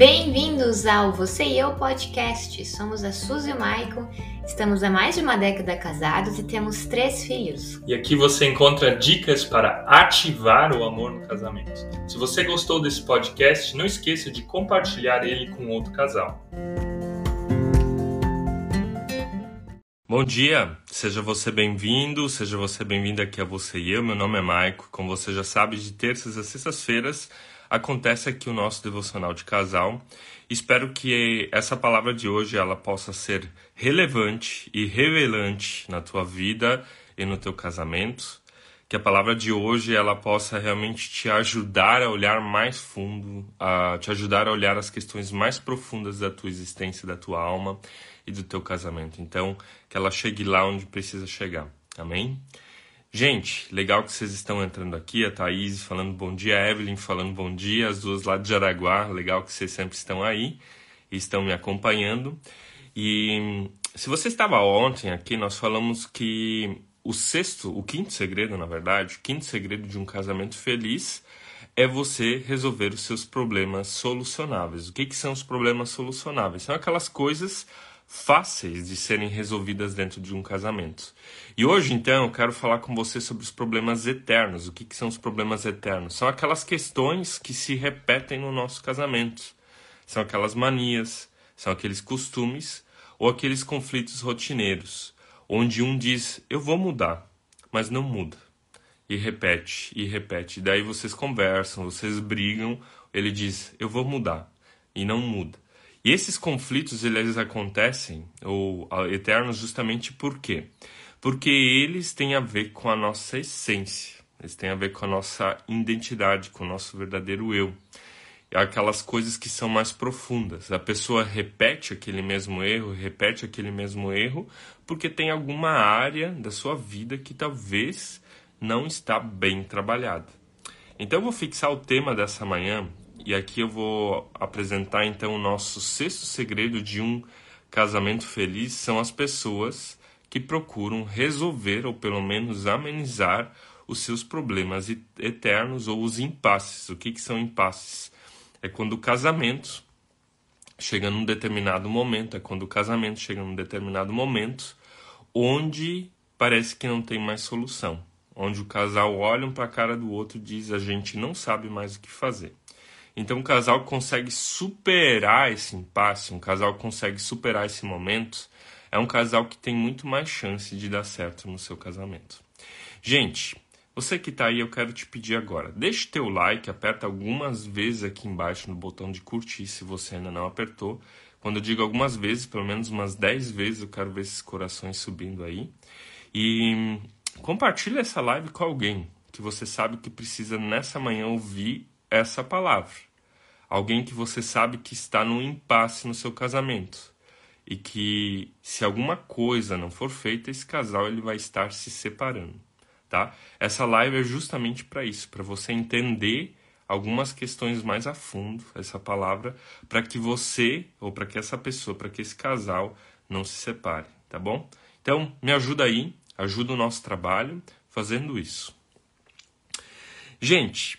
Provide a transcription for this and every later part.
Bem-vindos ao Você e Eu Podcast. Somos a Suzy e o Maicon, estamos há mais de uma década casados e temos três filhos. E aqui você encontra dicas para ativar o amor no casamento. Se você gostou desse podcast, não esqueça de compartilhar ele com outro casal. Bom dia, seja você bem-vindo, seja você bem-vindo aqui a Você e Eu. Meu nome é Maico, como você já sabe, de terças a sextas-feiras acontece aqui o nosso devocional de casal. Espero que essa palavra de hoje ela possa ser relevante e revelante na tua vida e no teu casamento. Que a palavra de hoje ela possa realmente te ajudar a olhar mais fundo, a te ajudar a olhar as questões mais profundas da tua existência, da tua alma e do teu casamento. Então, que ela chegue lá onde precisa chegar. Amém? Gente, legal que vocês estão entrando aqui, a Thaís falando bom dia, a Evelyn falando bom dia, as duas lá de Jaraguá, legal que vocês sempre estão aí e estão me acompanhando. E se você estava ontem aqui, nós falamos que o sexto, o quinto segredo, na verdade, o quinto segredo de um casamento feliz é você resolver os seus problemas solucionáveis. O que, que são os problemas solucionáveis? São aquelas coisas fáceis de serem resolvidas dentro de um casamento. E hoje, então, eu quero falar com você sobre os problemas eternos. O que, que são os problemas eternos? São aquelas questões que se repetem no nosso casamento. São aquelas manias, são aqueles costumes ou aqueles conflitos rotineiros, onde um diz, eu vou mudar, mas não muda. E repete, e repete. Daí vocês conversam, vocês brigam, ele diz, eu vou mudar, e não muda. E esses conflitos eles acontecem ou eternos justamente por quê? Porque eles têm a ver com a nossa essência, eles têm a ver com a nossa identidade, com o nosso verdadeiro eu. Aquelas coisas que são mais profundas. A pessoa repete aquele mesmo erro, repete aquele mesmo erro, porque tem alguma área da sua vida que talvez não está bem trabalhada. Então eu vou fixar o tema dessa manhã e aqui eu vou apresentar então o nosso sexto segredo de um casamento feliz são as pessoas que procuram resolver ou pelo menos amenizar os seus problemas eternos ou os impasses. O que, que são impasses? É quando o casamento chega num determinado momento, é quando o casamento chega num determinado momento onde parece que não tem mais solução, onde o casal olha um para a cara do outro e diz a gente não sabe mais o que fazer. Então, um casal consegue superar esse impasse, um casal consegue superar esse momento, é um casal que tem muito mais chance de dar certo no seu casamento. Gente, você que está aí, eu quero te pedir agora, deixe teu like, aperta algumas vezes aqui embaixo no botão de curtir se você ainda não apertou. Quando eu digo algumas vezes, pelo menos umas 10 vezes, eu quero ver esses corações subindo aí. E compartilhe essa live com alguém que você sabe que precisa nessa manhã ouvir essa palavra. Alguém que você sabe que está num impasse no seu casamento e que se alguma coisa não for feita, esse casal ele vai estar se separando, tá? Essa live é justamente para isso, para você entender algumas questões mais a fundo essa palavra, para que você ou para que essa pessoa, para que esse casal não se separe, tá bom? Então, me ajuda aí, ajuda o nosso trabalho fazendo isso. Gente,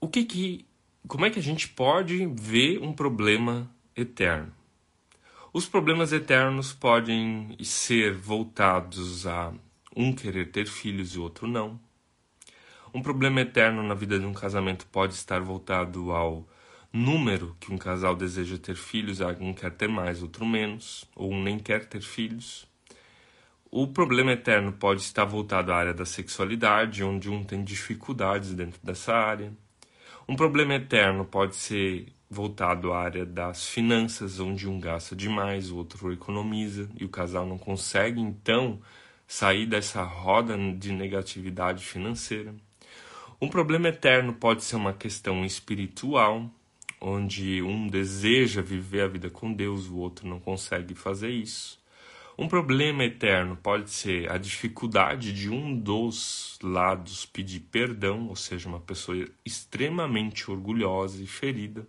o que que, como é que a gente pode ver um problema eterno? Os problemas eternos podem ser voltados a um querer ter filhos e outro não. Um problema eterno na vida de um casamento pode estar voltado ao número que um casal deseja ter filhos, um quer ter mais, outro menos, ou um nem quer ter filhos. O problema eterno pode estar voltado à área da sexualidade, onde um tem dificuldades dentro dessa área. Um problema eterno pode ser voltado à área das finanças, onde um gasta demais, o outro economiza e o casal não consegue então sair dessa roda de negatividade financeira. Um problema eterno pode ser uma questão espiritual, onde um deseja viver a vida com Deus, o outro não consegue fazer isso. Um problema eterno pode ser a dificuldade de um dos lados pedir perdão, ou seja, uma pessoa extremamente orgulhosa e ferida.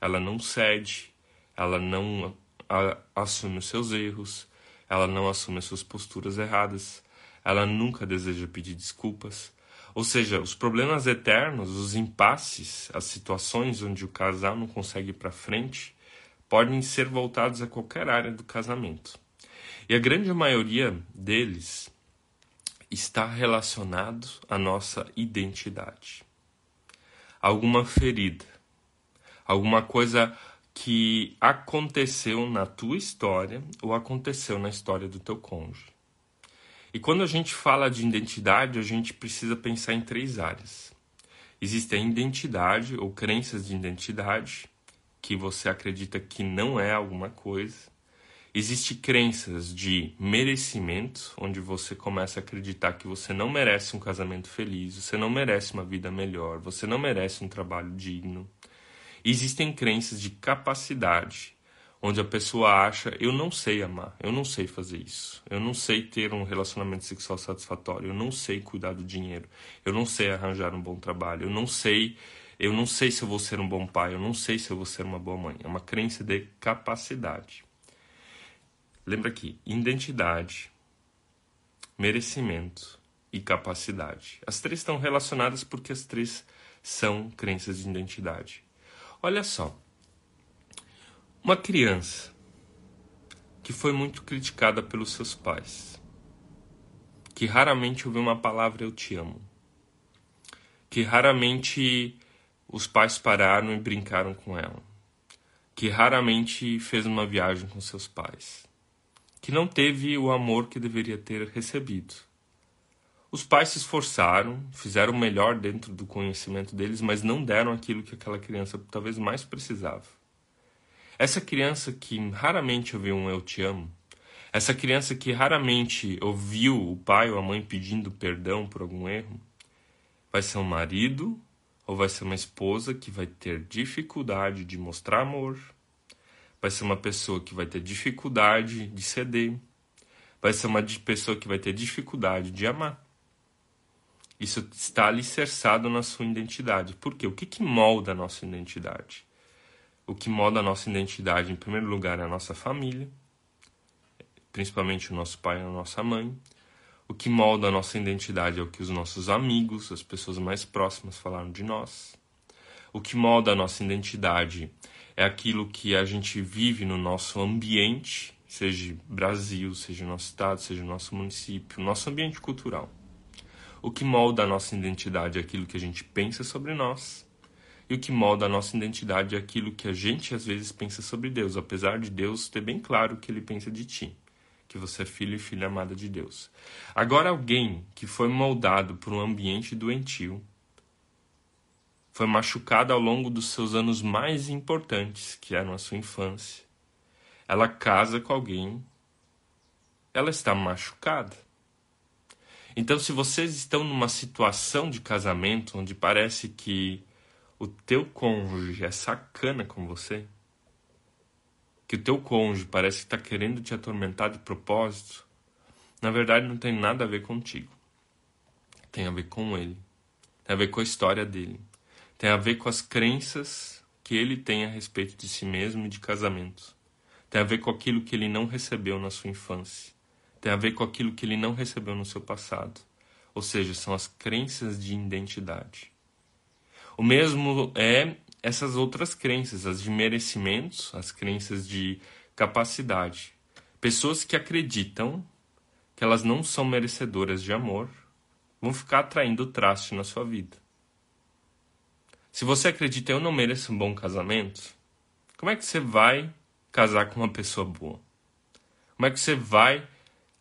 Ela não cede, ela não assume os seus erros, ela não assume as suas posturas erradas, ela nunca deseja pedir desculpas. Ou seja, os problemas eternos, os impasses, as situações onde o casal não consegue ir para frente, podem ser voltados a qualquer área do casamento. E a grande maioria deles está relacionado à nossa identidade. Alguma ferida, alguma coisa que aconteceu na tua história ou aconteceu na história do teu cônjuge. E quando a gente fala de identidade, a gente precisa pensar em três áreas. Existe a identidade ou crenças de identidade, que você acredita que não é alguma coisa. Existe crenças de merecimento, onde você começa a acreditar que você não merece um casamento feliz, você não merece uma vida melhor, você não merece um trabalho digno. Existem crenças de capacidade, onde a pessoa acha: eu não sei amar, eu não sei fazer isso, eu não sei ter um relacionamento sexual satisfatório, eu não sei cuidar do dinheiro, eu não sei arranjar um bom trabalho, eu não sei, eu não sei se eu vou ser um bom pai, eu não sei se eu vou ser uma boa mãe. É uma crença de capacidade. Lembra aqui, identidade, merecimento e capacidade. As três estão relacionadas porque as três são crenças de identidade. Olha só, uma criança que foi muito criticada pelos seus pais, que raramente ouviu uma palavra eu te amo, que raramente os pais pararam e brincaram com ela, que raramente fez uma viagem com seus pais, que não teve o amor que deveria ter recebido. Os pais se esforçaram, fizeram o melhor dentro do conhecimento deles, mas não deram aquilo que aquela criança talvez mais precisava. Essa criança que raramente ouviu um eu te amo, essa criança que raramente ouviu o pai ou a mãe pedindo perdão por algum erro, vai ser um marido ou vai ser uma esposa que vai ter dificuldade de mostrar amor, vai ser uma pessoa que vai ter dificuldade de ceder, vai ser uma pessoa que vai ter dificuldade de amar. Isso está alicerçado na sua identidade. Por quê? O que, que molda a nossa identidade? o que molda a nossa identidade, em primeiro lugar, é a nossa família, principalmente o nosso pai e a nossa mãe. O que molda a nossa identidade é o que os nossos amigos, as pessoas mais próximas falaram de nós. O que molda a nossa identidade é aquilo que a gente vive no nosso ambiente, seja Brasil, seja nosso estado, seja nosso município, nosso ambiente cultural. O que molda a nossa identidade é aquilo que a gente pensa sobre nós e o que molda a nossa identidade é aquilo que a gente às vezes pensa sobre Deus, apesar de Deus ter bem claro o que ele pensa de ti, que você é filho e filha amada de Deus. Agora, alguém que foi moldado por um ambiente doentio, foi machucada ao longo dos seus anos mais importantes, que eram a sua infância, ela casa com alguém, ela está machucada. Então, se vocês estão numa situação de casamento onde parece que o teu cônjuge é sacana com você, que o teu cônjuge parece que está querendo te atormentar de propósito, na verdade não tem nada a ver contigo. Tem a ver com ele. Tem a ver com a história dele. Tem a ver com as crenças que ele tem a respeito de si mesmo e de casamento. Tem a ver com aquilo que ele não recebeu na sua infância. Tem a ver com aquilo que ele não recebeu no seu passado. Ou seja, são as crenças de identidade. O mesmo é essas outras crenças, as de merecimentos, as crenças de capacidade. Pessoas que acreditam que elas não são merecedoras de amor vão ficar atraindo traste na sua vida. Se você acredita eu não mereço um bom casamento, como é que você vai casar com uma pessoa boa? Como é que você vai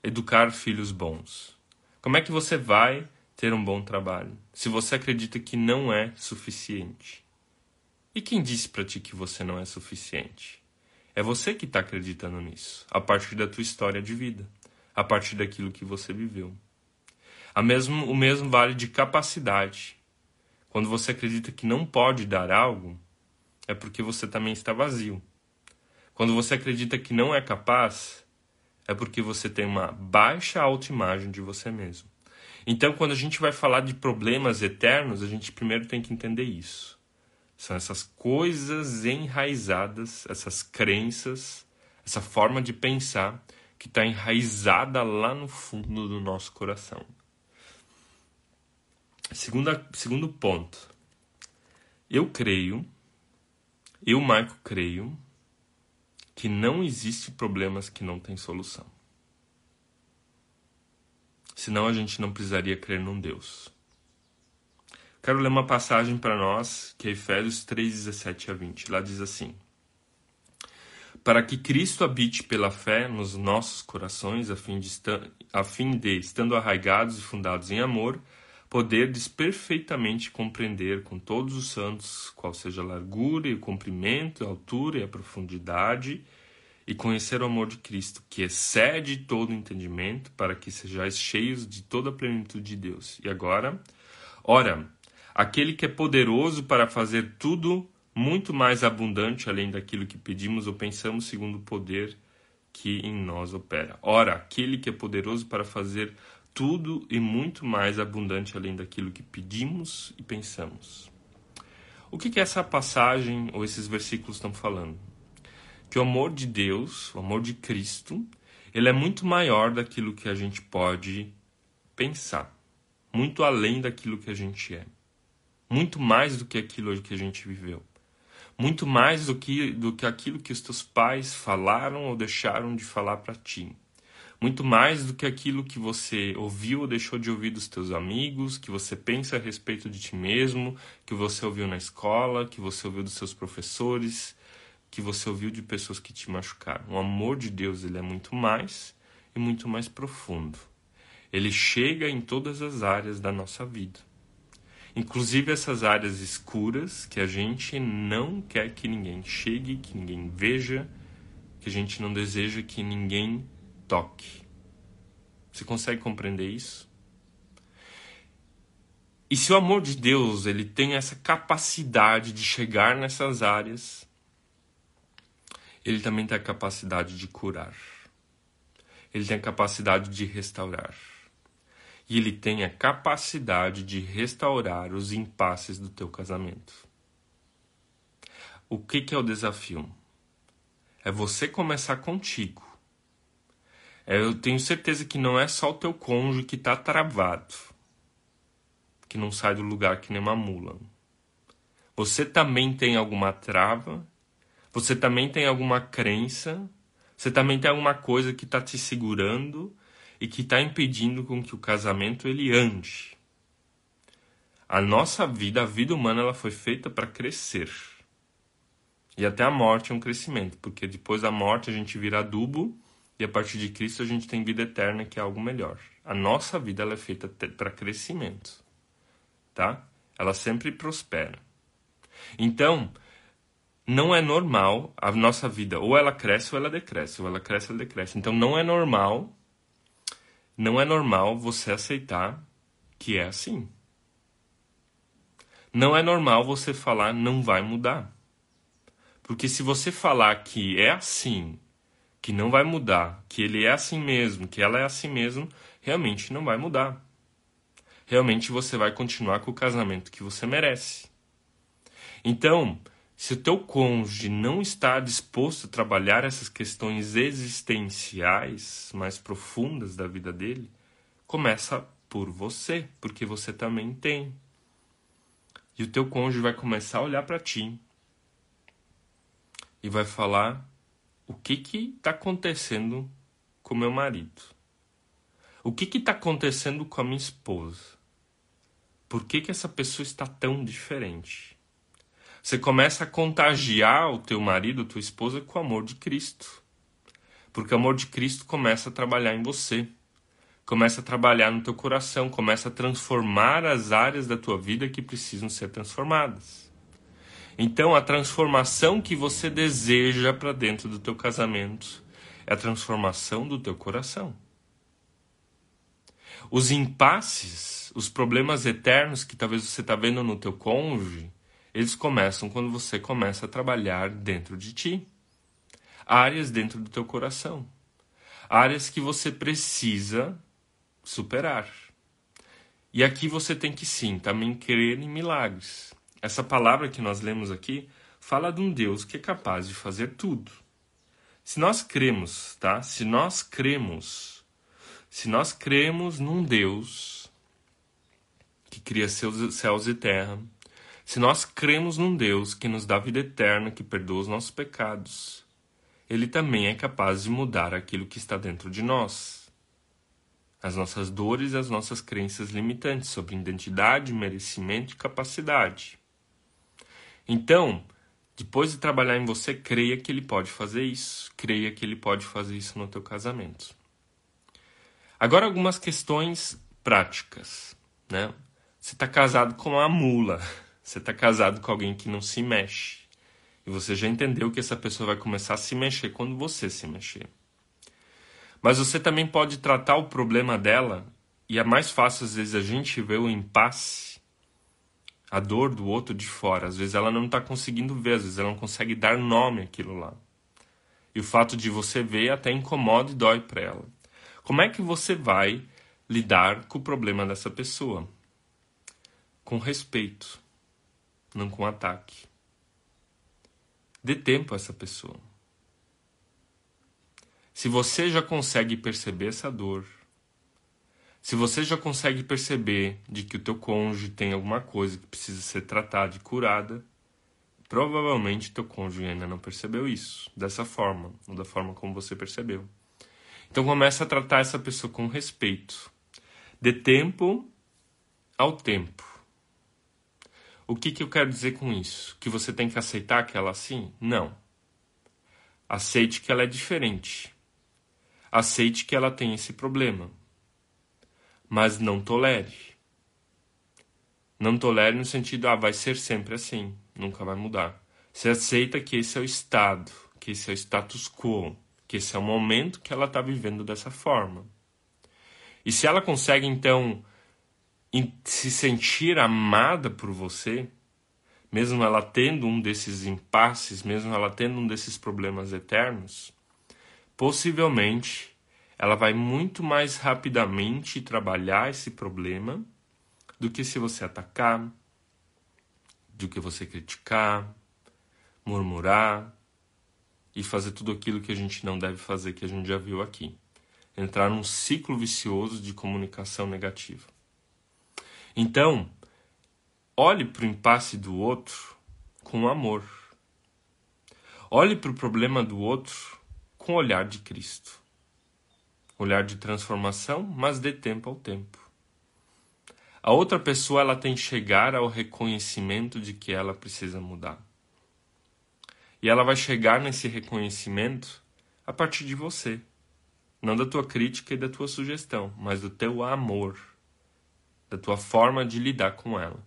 educar filhos bons? Como é que você vai ter um bom trabalho, se você acredita que não é suficiente. E quem disse para ti que você não é suficiente? É você que está acreditando nisso, a partir da tua história de vida, a partir daquilo que você viveu. A mesmo, o mesmo vale de capacidade. Quando você acredita que não pode dar algo, é porque você também está vazio. Quando você acredita que não é capaz, é porque você tem uma baixa autoimagem de você mesmo. Então, quando a gente vai falar de problemas eternos, a gente primeiro tem que entender isso. São essas coisas enraizadas, essas crenças, essa forma de pensar que está enraizada lá no fundo do nosso coração. Segunda, segundo ponto. Eu creio, eu, Marco, creio que não existe problemas que não têm solução. Senão a gente não precisaria crer num Deus. Quero ler uma passagem para nós, que é Efésios 3, 17 a 20. Lá diz assim: Para que Cristo habite pela fé nos nossos corações, a fim de, a fim de estando arraigados e fundados em amor, poderdes perfeitamente compreender com todos os santos qual seja a largura e o comprimento, a altura e a profundidade, e conhecer o amor de Cristo, que excede todo entendimento, para que sejais cheios de toda a plenitude de Deus. E agora, ora, aquele que é poderoso para fazer tudo muito mais abundante além daquilo que pedimos ou pensamos, segundo o poder que em nós opera. Ora, aquele que é poderoso para fazer tudo e muito mais abundante além daquilo que pedimos e pensamos. O que, que essa passagem ou esses versículos estão falando? Que o amor de Deus, o amor de Cristo, ele é muito maior daquilo que a gente pode pensar, muito além daquilo que a gente é, muito mais do que aquilo que a gente viveu, muito mais do que, do que aquilo que os teus pais falaram ou deixaram de falar para ti muito mais do que aquilo que você ouviu ou deixou de ouvir dos teus amigos, que você pensa a respeito de ti mesmo, que você ouviu na escola, que você ouviu dos seus professores, que você ouviu de pessoas que te machucaram. O amor de Deus ele é muito mais e muito mais profundo. Ele chega em todas as áreas da nossa vida. Inclusive essas áreas escuras que a gente não quer que ninguém chegue, que ninguém veja, que a gente não deseja que ninguém toque. Você consegue compreender isso? E se o amor de Deus ele tem essa capacidade de chegar nessas áreas, ele também tem a capacidade de curar. Ele tem a capacidade de restaurar. E ele tem a capacidade de restaurar os impasses do teu casamento. O que, que é o desafio? É você começar contigo eu tenho certeza que não é só o teu cônjuge que está travado, que não sai do lugar que nem uma mula. Você também tem alguma trava, você também tem alguma crença, você também tem alguma coisa que está te segurando e que está impedindo com que o casamento ele ande. A nossa vida, a vida humana, ela foi feita para crescer. E até a morte é um crescimento, porque depois da morte a gente vira adubo e a partir de Cristo a gente tem vida eterna, que é algo melhor. A nossa vida ela é feita para crescimento, tá? Ela sempre prospera. Então, não é normal a nossa vida, ou ela cresce ou ela decresce, ou ela cresce ou ela decresce. Então, não é normal, não é normal você aceitar que é assim. Não é normal você falar não vai mudar. Porque se você falar que é assim que não vai mudar, que ele é assim mesmo, que ela é assim mesmo, realmente não vai mudar. Realmente você vai continuar com o casamento que você merece. Então, se o teu cônjuge não está disposto a trabalhar essas questões existenciais mais profundas da vida dele, começa por você, porque você também tem. E o teu cônjuge vai começar a olhar para ti e vai falar o que que está acontecendo com meu marido? O que que está acontecendo com a minha esposa? Por que que essa pessoa está tão diferente? Você começa a contagiar o teu marido, a tua esposa com o amor de Cristo. Porque o amor de Cristo começa a trabalhar em você. Começa a trabalhar no teu coração, começa a transformar as áreas da tua vida que precisam ser transformadas. Então, a transformação que você deseja para dentro do teu casamento é a transformação do teu coração. Os impasses, os problemas eternos que talvez você está vendo no teu cônjuge, eles começam quando você começa a trabalhar dentro de ti. Áreas dentro do teu coração. Áreas que você precisa superar. E aqui você tem que sim também crer em milagres. Essa palavra que nós lemos aqui fala de um Deus que é capaz de fazer tudo. Se nós cremos, tá? Se nós cremos, se nós cremos num Deus que cria céus e terra, se nós cremos num Deus que nos dá vida eterna, que perdoa os nossos pecados, ele também é capaz de mudar aquilo que está dentro de nós. As nossas dores e as nossas crenças limitantes sobre identidade, merecimento e capacidade. Então, depois de trabalhar em você, creia que ele pode fazer isso. Creia que ele pode fazer isso no teu casamento. Agora algumas questões práticas, né? Você está casado com uma mula. Você está casado com alguém que não se mexe. E você já entendeu que essa pessoa vai começar a se mexer quando você se mexer. Mas você também pode tratar o problema dela, e é mais fácil às vezes a gente ver o impasse, a dor do outro de fora. Às vezes ela não está conseguindo ver, às vezes ela não consegue dar nome àquilo lá. E o fato de você ver até incomoda e dói para ela. Como é que você vai lidar com o problema dessa pessoa? Com respeito, não com ataque. Dê tempo a essa pessoa. Se você já consegue perceber essa dor, se você já consegue perceber de que o teu cônjuge tem alguma coisa que precisa ser tratada e curada, provavelmente teu cônjuge ainda não percebeu isso dessa forma, ou da forma como você percebeu. Então comece a tratar essa pessoa com respeito. Dê tempo ao tempo. O que, que eu quero dizer com isso? Que você tem que aceitar que ela é assim? Não. Aceite que ela é diferente. Aceite que ela tem esse problema. Mas não tolere. Não tolere no sentido, ah, vai ser sempre assim, nunca vai mudar. Você aceita que esse é o estado, que esse é o status quo, que esse é o momento que ela está vivendo dessa forma. E se ela consegue, então, se sentir amada por você, mesmo ela tendo um desses impasses, mesmo ela tendo um desses problemas eternos, possivelmente ela vai muito mais rapidamente trabalhar esse problema do que se você atacar, do que você criticar, murmurar e fazer tudo aquilo que a gente não deve fazer, que a gente já viu aqui. Entrar num ciclo vicioso de comunicação negativa. Então, olhe para o impasse do outro com amor. Olhe para o problema do outro com o olhar de Cristo. Olhar de transformação, mas dê tempo ao tempo. A outra pessoa ela tem que chegar ao reconhecimento de que ela precisa mudar. E ela vai chegar nesse reconhecimento a partir de você. Não da tua crítica e da tua sugestão, mas do teu amor da tua forma de lidar com ela.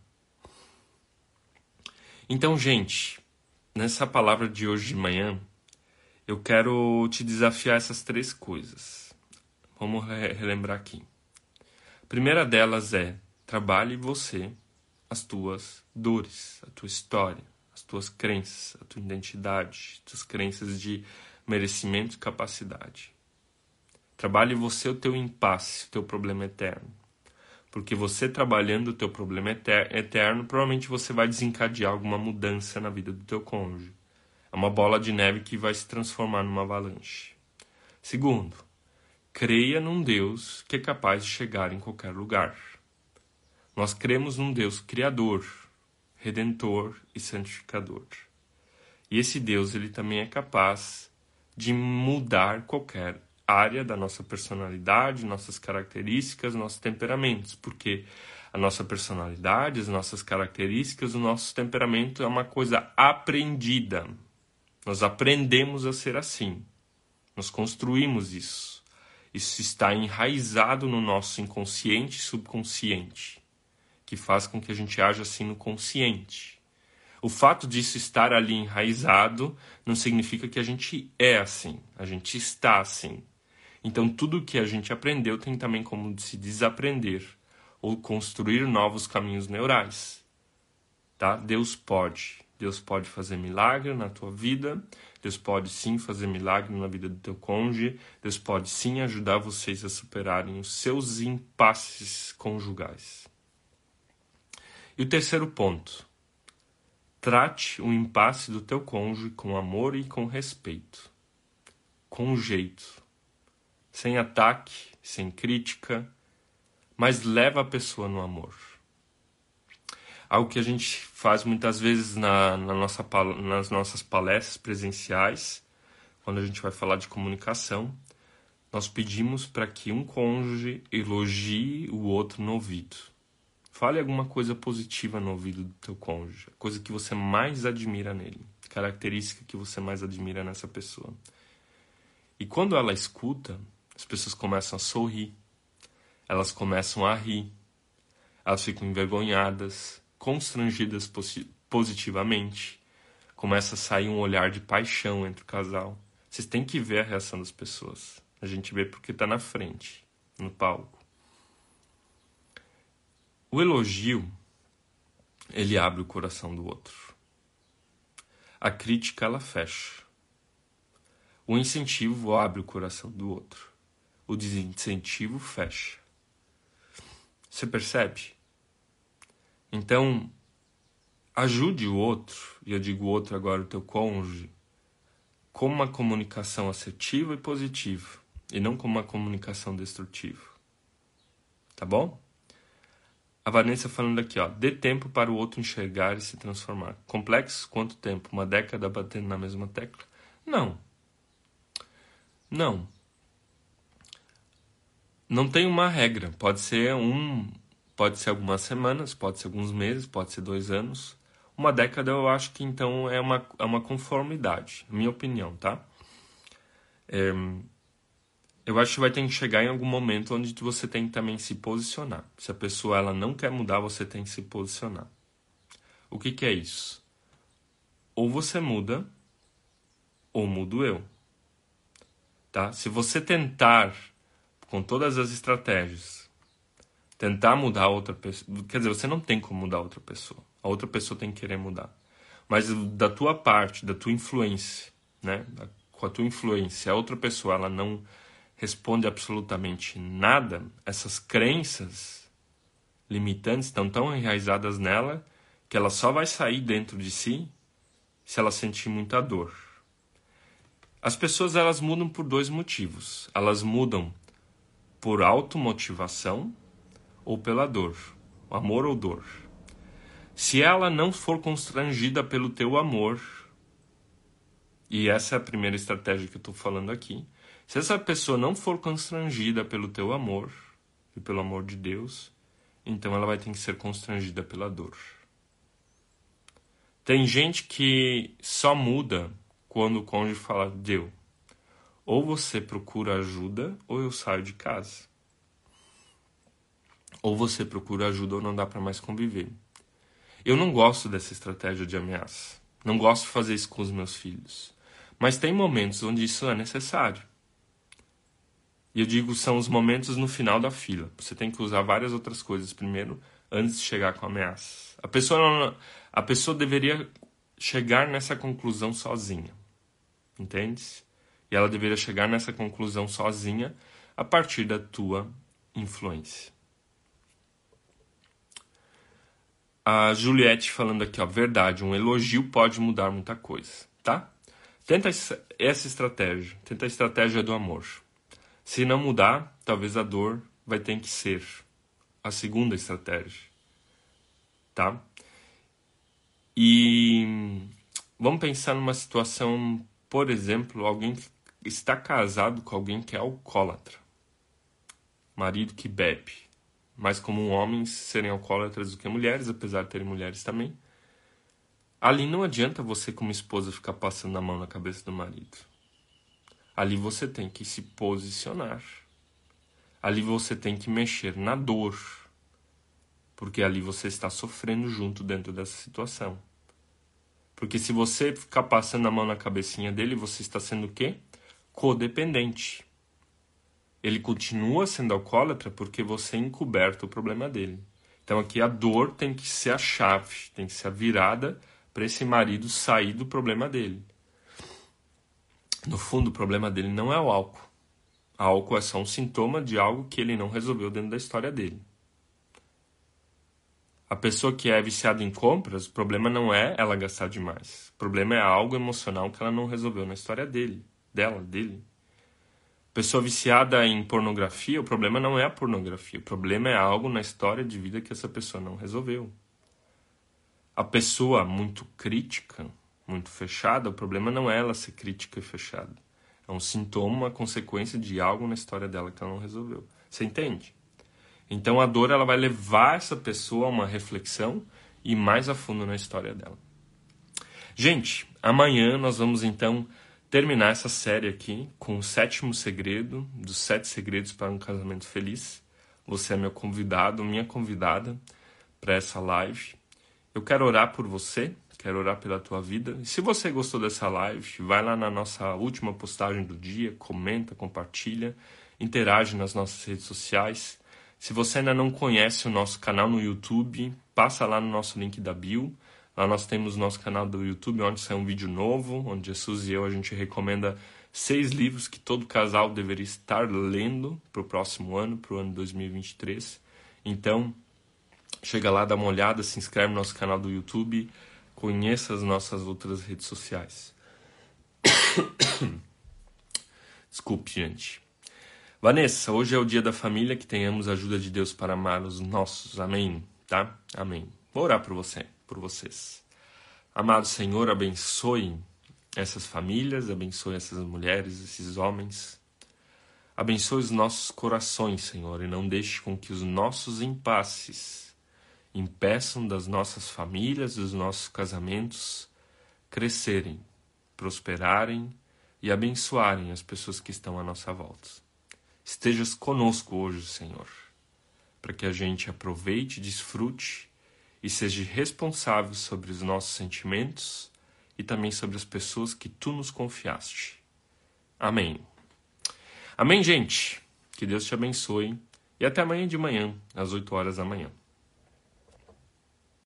Então, gente, nessa palavra de hoje de manhã, eu quero te desafiar essas três coisas. Vamos relembrar aqui. A primeira delas é: trabalhe você as tuas dores, a tua história, as tuas crenças, a tua identidade, as tuas crenças de merecimento e capacidade. Trabalhe você o teu impasse, o teu problema eterno. Porque você trabalhando o teu problema eterno, provavelmente você vai desencadear alguma mudança na vida do teu cônjuge. É uma bola de neve que vai se transformar numa avalanche. Segundo, creia num Deus que é capaz de chegar em qualquer lugar. Nós cremos num Deus criador, redentor e santificador. E esse Deus ele também é capaz de mudar qualquer área da nossa personalidade, nossas características, nossos temperamentos, porque a nossa personalidade, as nossas características, o nosso temperamento é uma coisa aprendida. Nós aprendemos a ser assim. Nós construímos isso. Isso está enraizado no nosso inconsciente e subconsciente, que faz com que a gente haja assim no consciente. O fato disso estar ali enraizado não significa que a gente é assim, a gente está assim. Então, tudo que a gente aprendeu tem também como se desaprender ou construir novos caminhos neurais. Tá? Deus pode. Deus pode fazer milagre na tua vida. Deus pode sim fazer milagre na vida do teu cônjuge. Deus pode sim ajudar vocês a superarem os seus impasses conjugais. E o terceiro ponto. Trate o impasse do teu cônjuge com amor e com respeito. Com jeito sem ataque, sem crítica, mas leva a pessoa no amor. Algo que a gente faz muitas vezes na, na nossa, nas nossas palestras presenciais, quando a gente vai falar de comunicação, nós pedimos para que um cônjuge elogie o outro no ouvido. Fale alguma coisa positiva no ouvido do teu cônjuge, coisa que você mais admira nele, característica que você mais admira nessa pessoa. E quando ela escuta, as pessoas começam a sorrir, elas começam a rir, elas ficam envergonhadas, constrangidas positivamente, começa a sair um olhar de paixão entre o casal. Vocês têm que ver a reação das pessoas. A gente vê porque está na frente, no palco. O elogio, ele abre o coração do outro. A crítica, ela fecha. O incentivo abre o coração do outro. O desincentivo fecha. Você percebe? Então, ajude o outro, e eu digo o outro agora, o teu cônjuge, com uma comunicação assertiva e positiva, e não com uma comunicação destrutiva. Tá bom? A Vanessa falando aqui, ó, dê tempo para o outro enxergar e se transformar. Complexo? Quanto tempo? Uma década batendo na mesma tecla? Não. Não. Não tem uma regra. Pode ser um, pode ser algumas semanas, pode ser alguns meses, pode ser dois anos. Uma década eu acho que então é uma, é uma conformidade, minha opinião, tá? É, eu acho que vai ter que chegar em algum momento onde você tem que também se posicionar. Se a pessoa ela não quer mudar, você tem que se posicionar. O que, que é isso? Ou você muda, ou mudo eu. Tá? Se você tentar, com todas as estratégias, tentar mudar outra pessoa, quer dizer, você não tem como mudar outra pessoa. A outra pessoa tem que querer mudar. Mas da tua parte, da tua influência, né? Com a tua influência, a outra pessoa ela não responde absolutamente nada, essas crenças limitantes estão tão enraizadas nela que ela só vai sair dentro de si se ela sentir muita dor. As pessoas elas mudam por dois motivos. Elas mudam por automotivação ou pela dor, amor ou dor. Se ela não for constrangida pelo teu amor, e essa é a primeira estratégia que eu estou falando aqui, se essa pessoa não for constrangida pelo teu amor e pelo amor de Deus, então ela vai ter que ser constrangida pela dor. Tem gente que só muda quando o cônjuge fala deu. Ou você procura ajuda ou eu saio de casa. Ou você procura ajuda ou não dá para mais conviver. Eu não gosto dessa estratégia de ameaça. Não gosto de fazer isso com os meus filhos. Mas tem momentos onde isso é necessário. E eu digo são os momentos no final da fila. Você tem que usar várias outras coisas primeiro antes de chegar com a ameaça. A pessoa não, a pessoa deveria chegar nessa conclusão sozinha. Entende? E ela deveria chegar nessa conclusão sozinha a partir da tua influência. A Juliette falando aqui, ó, verdade, um elogio pode mudar muita coisa, tá? Tenta essa estratégia, tenta a estratégia do amor. Se não mudar, talvez a dor vai ter que ser a segunda estratégia, tá? E vamos pensar numa situação, por exemplo, alguém que está casado com alguém que é alcoólatra, marido que bebe, mais comum homens serem alcoólatras do que mulheres, apesar de terem mulheres também. Ali não adianta você, como esposa, ficar passando a mão na cabeça do marido. Ali você tem que se posicionar. Ali você tem que mexer na dor. Porque ali você está sofrendo junto dentro dessa situação. Porque se você ficar passando a mão na cabecinha dele, você está sendo o quê? Codependente ele continua sendo alcoólatra porque você encoberta o problema dele. Então aqui a dor tem que ser a chave, tem que ser a virada para esse marido sair do problema dele. No fundo, o problema dele não é o álcool. O álcool é só um sintoma de algo que ele não resolveu dentro da história dele. A pessoa que é viciada em compras, o problema não é ela gastar demais. O problema é algo emocional que ela não resolveu na história dele, dela, dele. Pessoa viciada em pornografia, o problema não é a pornografia, o problema é algo na história de vida que essa pessoa não resolveu. A pessoa muito crítica, muito fechada, o problema não é ela ser crítica e fechada. É um sintoma, uma consequência de algo na história dela que ela não resolveu. Você entende? Então a dor ela vai levar essa pessoa a uma reflexão e mais a fundo na história dela. Gente, amanhã nós vamos então terminar essa série aqui com o sétimo segredo dos sete segredos para um casamento feliz. Você é meu convidado, minha convidada para essa live. Eu quero orar por você, quero orar pela tua vida. E se você gostou dessa live, vai lá na nossa última postagem do dia, comenta, compartilha, interage nas nossas redes sociais. Se você ainda não conhece o nosso canal no YouTube, passa lá no nosso link da bio. Lá nós temos nosso canal do YouTube, onde sai um vídeo novo, onde Jesus e eu a gente recomenda seis livros que todo casal deveria estar lendo para o próximo ano, para o ano 2023. Então, chega lá, dá uma olhada, se inscreve no nosso canal do YouTube, conheça as nossas outras redes sociais. Desculpe, gente. Vanessa, hoje é o dia da família, que tenhamos a ajuda de Deus para amar os nossos. Amém, tá? Amém. Vou orar por você, por vocês. Amado Senhor, abençoe essas famílias, abençoe essas mulheres, esses homens. Abençoe os nossos corações, Senhor, e não deixe com que os nossos impasses impeçam das nossas famílias, dos nossos casamentos crescerem, prosperarem e abençoarem as pessoas que estão à nossa volta. Estejas conosco hoje, Senhor, para que a gente aproveite, desfrute e seja responsável sobre os nossos sentimentos e também sobre as pessoas que tu nos confiaste. Amém. Amém, gente. Que Deus te abençoe e até amanhã de manhã, às 8 horas da manhã.